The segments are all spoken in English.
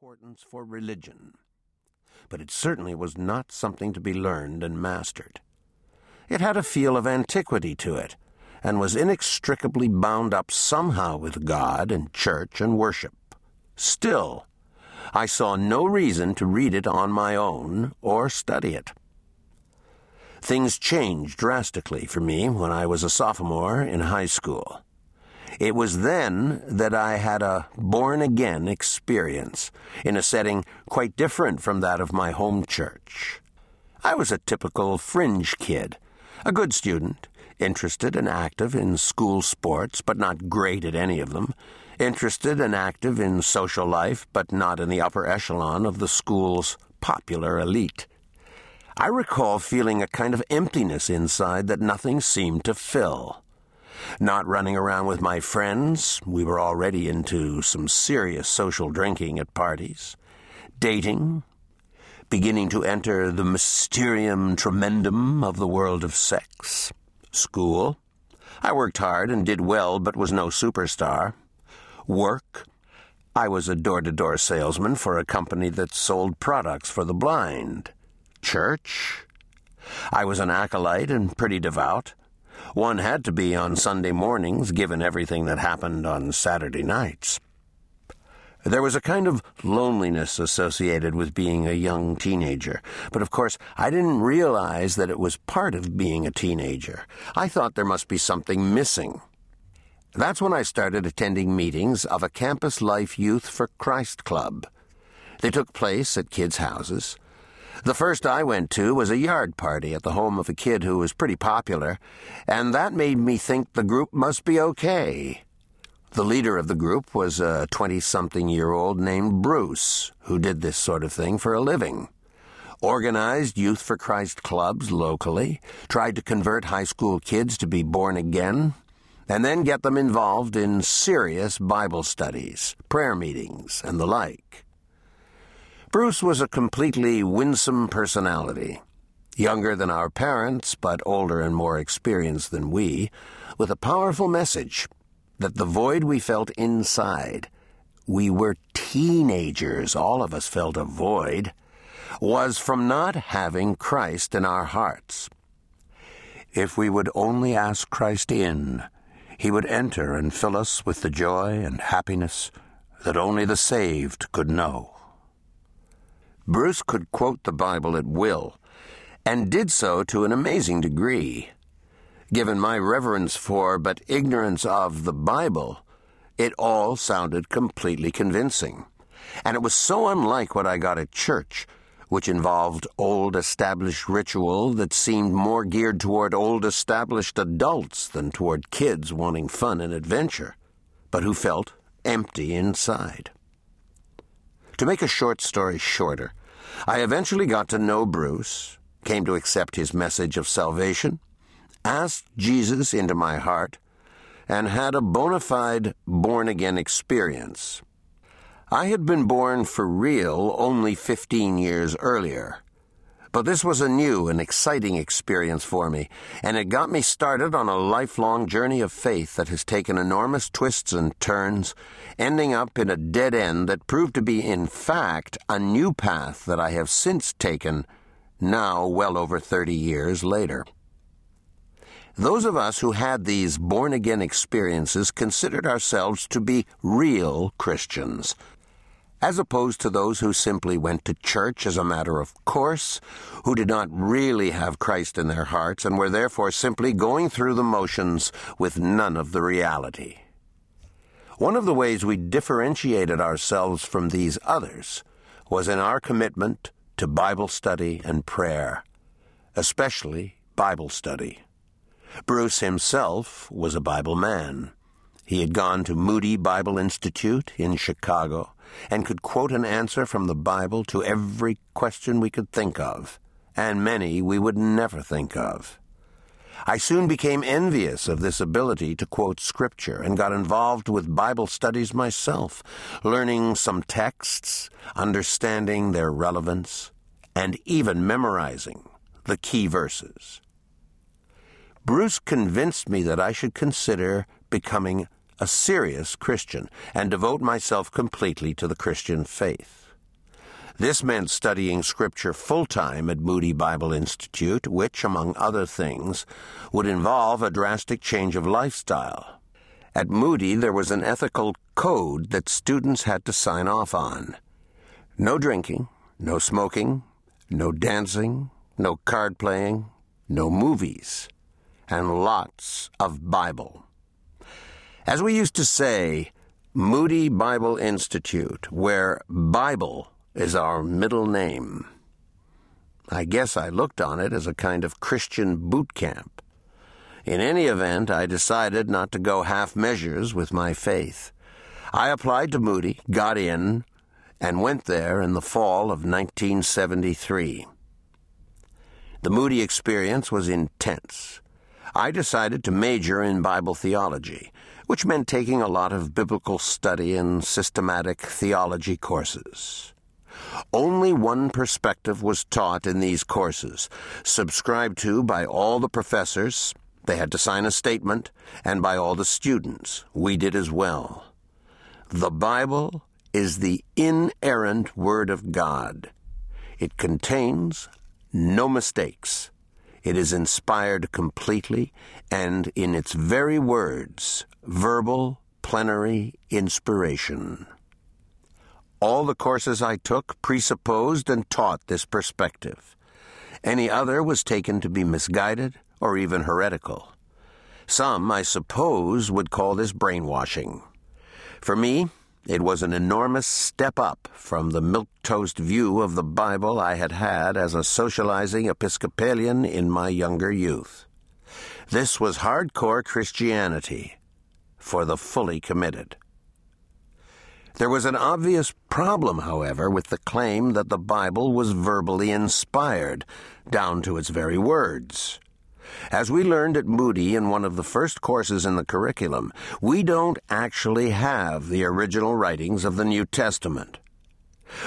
importance for religion, but it certainly was not something to be learned and mastered. It had a feel of antiquity to it, and was inextricably bound up somehow with God and church and worship. Still, I saw no reason to read it on my own or study it. Things changed drastically for me when I was a sophomore in high school. It was then that I had a born again experience in a setting quite different from that of my home church. I was a typical fringe kid, a good student, interested and active in school sports, but not great at any of them, interested and active in social life, but not in the upper echelon of the school's popular elite. I recall feeling a kind of emptiness inside that nothing seemed to fill. Not running around with my friends, we were already into some serious social drinking at parties. Dating, beginning to enter the mysterium tremendum of the world of sex. School. I worked hard and did well, but was no superstar. Work. I was a door to door salesman for a company that sold products for the blind. Church. I was an acolyte and pretty devout. One had to be on Sunday mornings, given everything that happened on Saturday nights. There was a kind of loneliness associated with being a young teenager, but of course I didn't realize that it was part of being a teenager. I thought there must be something missing. That's when I started attending meetings of a Campus Life Youth for Christ Club. They took place at kids' houses. The first I went to was a yard party at the home of a kid who was pretty popular, and that made me think the group must be okay. The leader of the group was a 20 something year old named Bruce, who did this sort of thing for a living. Organized Youth for Christ clubs locally, tried to convert high school kids to be born again, and then get them involved in serious Bible studies, prayer meetings, and the like. Bruce was a completely winsome personality, younger than our parents, but older and more experienced than we, with a powerful message that the void we felt inside, we were teenagers, all of us felt a void, was from not having Christ in our hearts. If we would only ask Christ in, he would enter and fill us with the joy and happiness that only the saved could know. Bruce could quote the Bible at will, and did so to an amazing degree. Given my reverence for, but ignorance of, the Bible, it all sounded completely convincing. And it was so unlike what I got at church, which involved old established ritual that seemed more geared toward old established adults than toward kids wanting fun and adventure, but who felt empty inside. To make a short story shorter, I eventually got to know Bruce, came to accept his message of salvation, asked Jesus into my heart, and had a bona fide born again experience. I had been born for real only 15 years earlier. But this was a new and exciting experience for me, and it got me started on a lifelong journey of faith that has taken enormous twists and turns, ending up in a dead end that proved to be, in fact, a new path that I have since taken, now well over 30 years later. Those of us who had these born again experiences considered ourselves to be real Christians, as opposed to those who simply went to church as a matter of course, who did not really have Christ in their hearts, and were therefore simply going through the motions with none of the reality. One of the ways we differentiated ourselves from these others was in our commitment to Bible study and prayer, especially Bible study. Bruce himself was a Bible man. He had gone to Moody Bible Institute in Chicago and could quote an answer from the Bible to every question we could think of, and many we would never think of. I soon became envious of this ability to quote Scripture and got involved with Bible studies myself, learning some texts, understanding their relevance, and even memorizing the key verses. Bruce convinced me that I should consider becoming a serious Christian and devote myself completely to the Christian faith. This meant studying Scripture full time at Moody Bible Institute, which, among other things, would involve a drastic change of lifestyle. At Moody, there was an ethical code that students had to sign off on. No drinking, no smoking, no dancing, no card playing, no movies, and lots of Bible. As we used to say, Moody Bible Institute, where Bible is our middle name. I guess I looked on it as a kind of Christian boot camp. In any event, I decided not to go half measures with my faith. I applied to Moody, got in, and went there in the fall of 1973. The Moody experience was intense. I decided to major in Bible theology, which meant taking a lot of biblical study and systematic theology courses. Only one perspective was taught in these courses, subscribed to by all the professors, they had to sign a statement, and by all the students. We did as well. The Bible is the inerrant Word of God. It contains no mistakes. It is inspired completely, and in its very words, verbal, plenary inspiration. All the courses I took presupposed and taught this perspective. Any other was taken to be misguided or even heretical. Some, I suppose, would call this brainwashing. For me, it was an enormous step up from the milquetoast view of the Bible I had had as a socializing Episcopalian in my younger youth. This was hardcore Christianity for the fully committed. There was an obvious problem, however, with the claim that the Bible was verbally inspired, down to its very words. As we learned at Moody in one of the first courses in the curriculum, we don't actually have the original writings of the New Testament.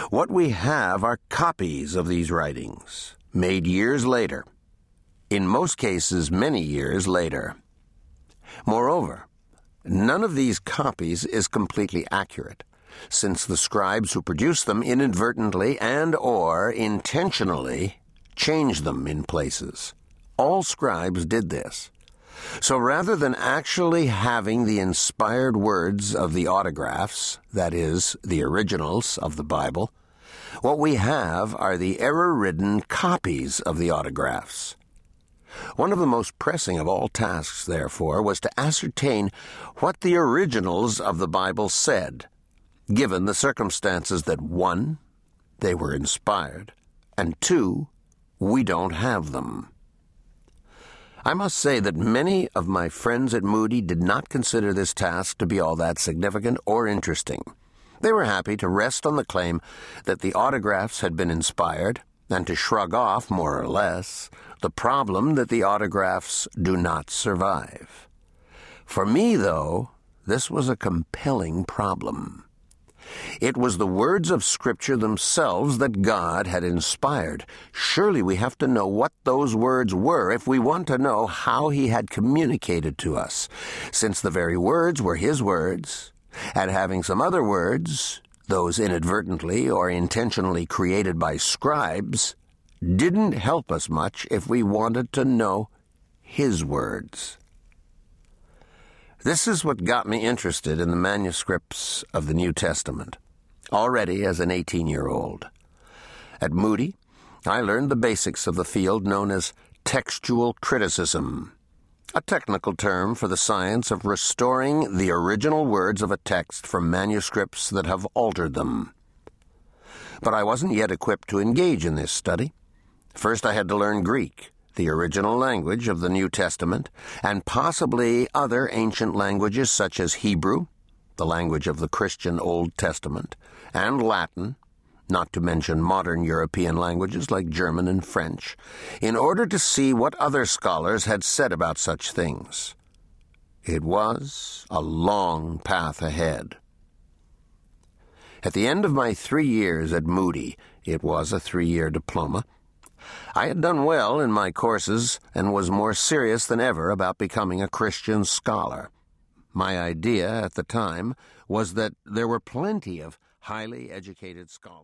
What we have are copies of these writings, made years later, in most cases many years later. Moreover, none of these copies is completely accurate since the scribes who produced them inadvertently and or intentionally changed them in places. All scribes did this. So rather than actually having the inspired words of the autographs, that is, the originals of the Bible, what we have are the error ridden copies of the autographs. One of the most pressing of all tasks, therefore, was to ascertain what the originals of the Bible said given the circumstances that one, they were inspired, and two, we don't have them. I must say that many of my friends at Moody did not consider this task to be all that significant or interesting. They were happy to rest on the claim that the autographs had been inspired and to shrug off, more or less, the problem that the autographs do not survive. For me, though, this was a compelling problem. It was the words of Scripture themselves that God had inspired. Surely we have to know what those words were if we want to know how He had communicated to us, since the very words were His words, and having some other words, those inadvertently or intentionally created by scribes, didn't help us much if we wanted to know His words. This is what got me interested in the manuscripts of the New Testament, already as an 18 year old. At Moody, I learned the basics of the field known as textual criticism, a technical term for the science of restoring the original words of a text from manuscripts that have altered them. But I wasn't yet equipped to engage in this study. First, I had to learn Greek the original language of the New Testament, and possibly other ancient languages such as Hebrew, the language of the Christian Old Testament, and Latin, not to mention modern European languages like German and French, in order to see what other scholars had said about such things. It was a long path ahead. At the end of my three years at Moody, it was a three year diploma, I had done well in my courses and was more serious than ever about becoming a Christian scholar. My idea at the time was that there were plenty of highly educated scholars.